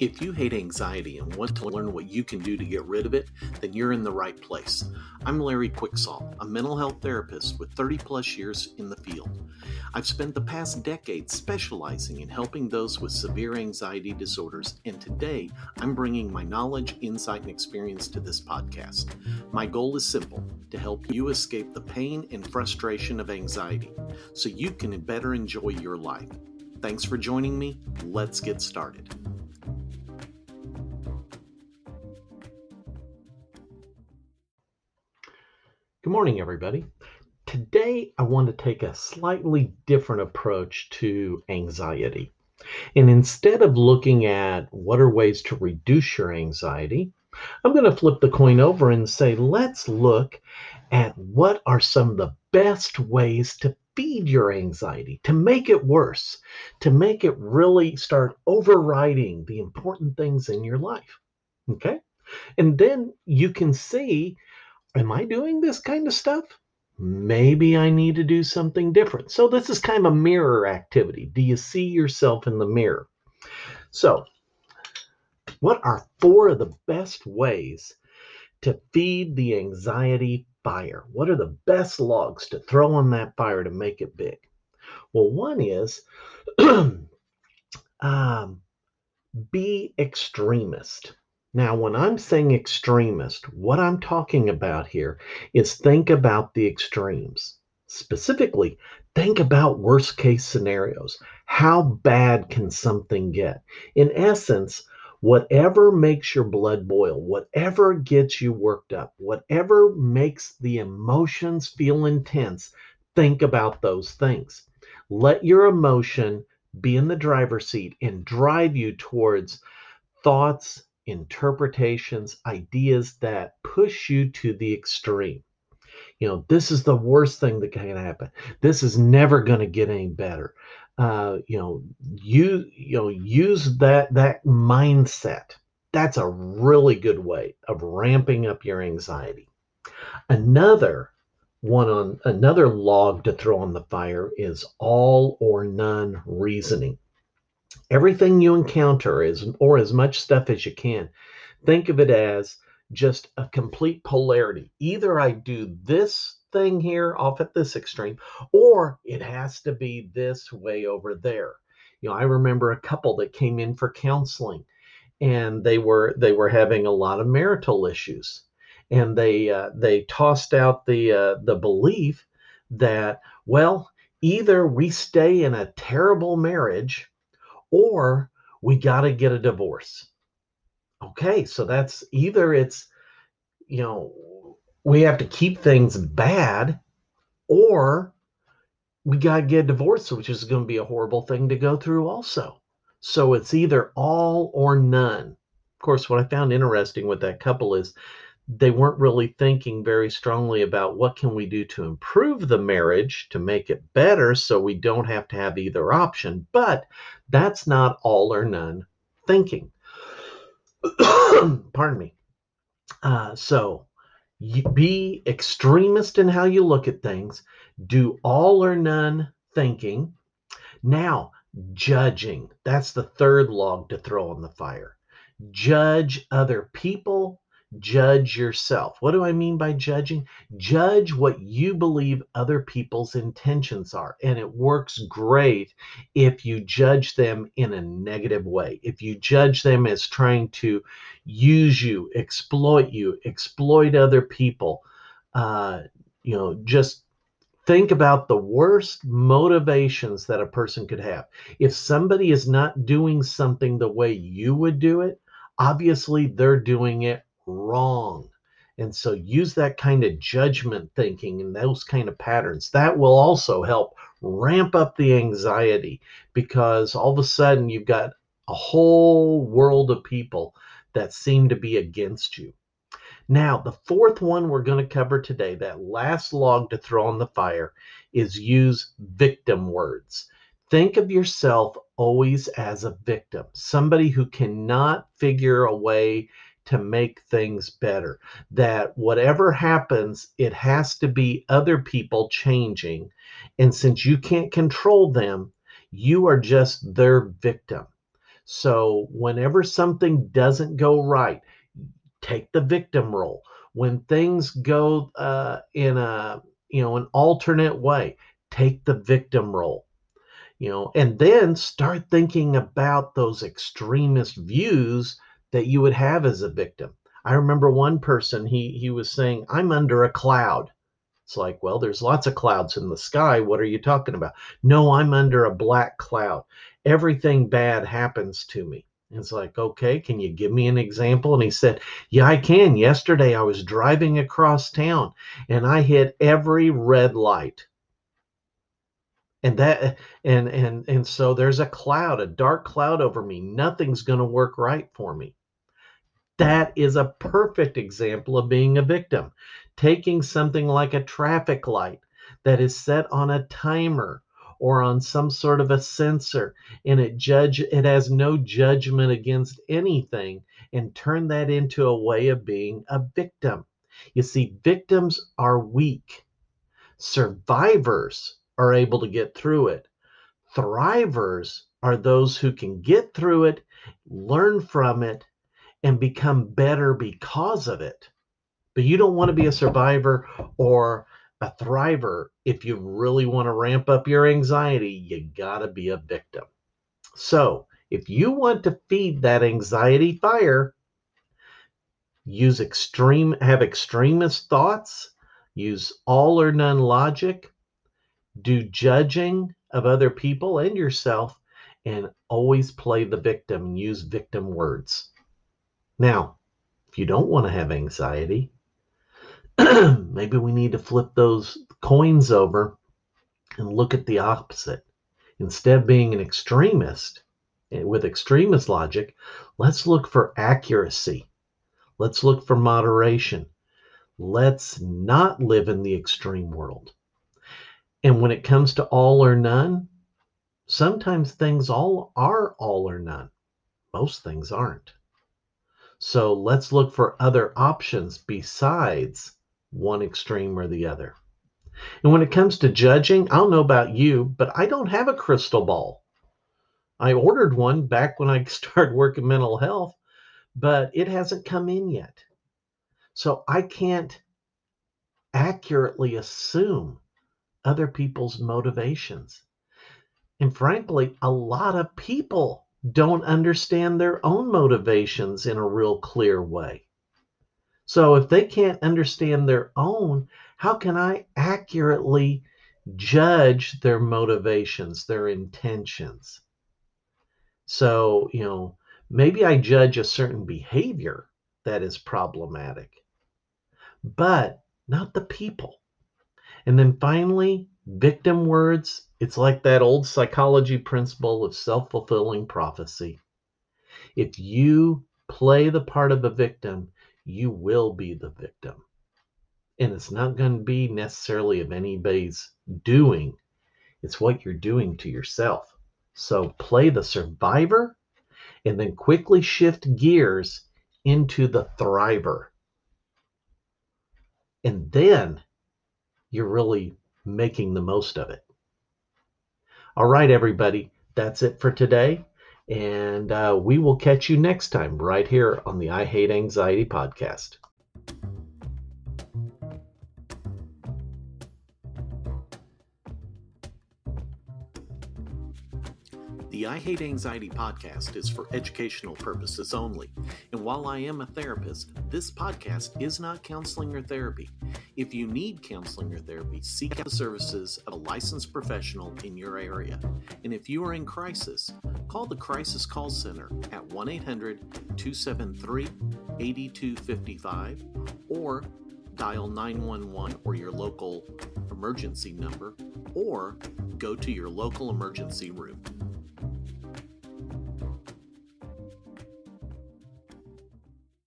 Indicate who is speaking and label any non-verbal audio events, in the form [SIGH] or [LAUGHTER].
Speaker 1: If you hate anxiety and want to learn what you can do to get rid of it, then you're in the right place. I'm Larry Quicksall, a mental health therapist with 30 plus years in the field. I've spent the past decade specializing in helping those with severe anxiety disorders, and today I'm bringing my knowledge, insight, and experience to this podcast. My goal is simple to help you escape the pain and frustration of anxiety so you can better enjoy your life. Thanks for joining me. Let's get started. Morning, everybody. Today, I want to take a slightly different approach to anxiety. And instead of looking at what are ways to reduce your anxiety, I'm going to flip the coin over and say, let's look at what are some of the best ways to feed your anxiety, to make it worse, to make it really start overriding the important things in your life. Okay? And then you can see am I doing this kind of stuff? Maybe I need to do something different. So, this is kind of a mirror activity. Do you see yourself in the mirror? So, what are four of the best ways to feed the anxiety fire? What are the best logs to throw on that fire to make it big? Well, one is [CLEARS THROAT] um, be extremist. Now, when I'm saying extremist, what I'm talking about here is think about the extremes. Specifically, think about worst case scenarios. How bad can something get? In essence, whatever makes your blood boil, whatever gets you worked up, whatever makes the emotions feel intense, think about those things. Let your emotion be in the driver's seat and drive you towards thoughts interpretations, ideas that push you to the extreme. You know, this is the worst thing that can happen. This is never going to get any better. Uh, you know, you you know, use that that mindset. That's a really good way of ramping up your anxiety. Another one on another log to throw on the fire is all or none reasoning everything you encounter is or as much stuff as you can. Think of it as just a complete polarity. Either i do this thing here off at this extreme or it has to be this way over there. You know i remember a couple that came in for counseling and they were they were having a lot of marital issues. And they uh, they tossed out the uh, the belief that well either we stay in a terrible marriage or we got to get a divorce. Okay, so that's either it's, you know, we have to keep things bad, or we got to get a divorce, which is going to be a horrible thing to go through, also. So it's either all or none. Of course, what I found interesting with that couple is they weren't really thinking very strongly about what can we do to improve the marriage to make it better so we don't have to have either option but that's not all or none thinking. [COUGHS] Pardon me. Uh, so be extremist in how you look at things. Do all or none thinking. Now judging. That's the third log to throw on the fire. Judge other people judge yourself. What do I mean by judging? Judge what you believe other people's intentions are. And it works great if you judge them in a negative way. If you judge them as trying to use you, exploit you, exploit other people, uh, you know, just think about the worst motivations that a person could have. If somebody is not doing something the way you would do it, obviously they're doing it wrong. And so use that kind of judgment thinking and those kind of patterns. That will also help ramp up the anxiety because all of a sudden you've got a whole world of people that seem to be against you. Now, the fourth one we're going to cover today, that last log to throw on the fire, is use victim words. Think of yourself always as a victim, somebody who cannot figure a way to make things better. That whatever happens, it has to be other people changing. And since you can't control them, you are just their victim. So, whenever something doesn't go right, take the victim role. When things go uh, in a you know an alternate way, take the victim role. You know, and then start thinking about those extremist views that you would have as a victim. I remember one person he he was saying, "I'm under a cloud." It's like, well, there's lots of clouds in the sky. What are you talking about? No, I'm under a black cloud. Everything bad happens to me. And It's like, okay, can you give me an example? And he said, Yeah, I can. Yesterday I was driving across town and I hit every red light. And that and and and so there's a cloud, a dark cloud over me. Nothing's going to work right for me. That is a perfect example of being a victim. Taking something like a traffic light that is set on a timer or on some sort of a sensor and it judge it has no judgment against anything and turn that into a way of being a victim. You see victims are weak. Survivors are able to get through it. Thrivers are those who can get through it, learn from it, and become better because of it. But you don't want to be a survivor or a thriver. If you really want to ramp up your anxiety, you got to be a victim. So, if you want to feed that anxiety fire, use extreme have extremist thoughts, use all or none logic, do judging of other people and yourself, and always play the victim use victim words. Now, if you don't want to have anxiety, [CLEARS THROAT] maybe we need to flip those coins over and look at the opposite. Instead of being an extremist eh, with extremist logic, let's look for accuracy. Let's look for moderation. Let's not live in the extreme world. And when it comes to all or none, sometimes things all are all or none. Most things aren't. So let's look for other options besides one extreme or the other. And when it comes to judging, I don't know about you, but I don't have a crystal ball. I ordered one back when I [LAUGHS] started working mental health, but it hasn't come in yet. So I can't accurately assume other people's motivations. And frankly, a lot of people don't understand their own motivations in a real clear way. So if they can't understand their own, how can I accurately judge their motivations, their intentions? So, you know, maybe I judge a certain behavior that is problematic, but not the people. And then finally, victim words it's like that old psychology principle of self fulfilling prophecy. If you play the part of a victim, you will be the victim. And it's not going to be necessarily of anybody's doing, it's what you're doing to yourself. So play the survivor and then quickly shift gears into the thriver. And then you're really making the most of it. All right, everybody, that's it for today. And uh, we will catch you next time right here on the I Hate Anxiety podcast. The I Hate Anxiety podcast is for educational purposes only. And while I am a therapist, this podcast is not counseling or therapy. If you need counseling or therapy, seek out the services of a licensed professional in your area. And if you are in crisis, call the Crisis Call Center at 1 800 273 8255 or dial 911 or your local emergency number or go to your local emergency room.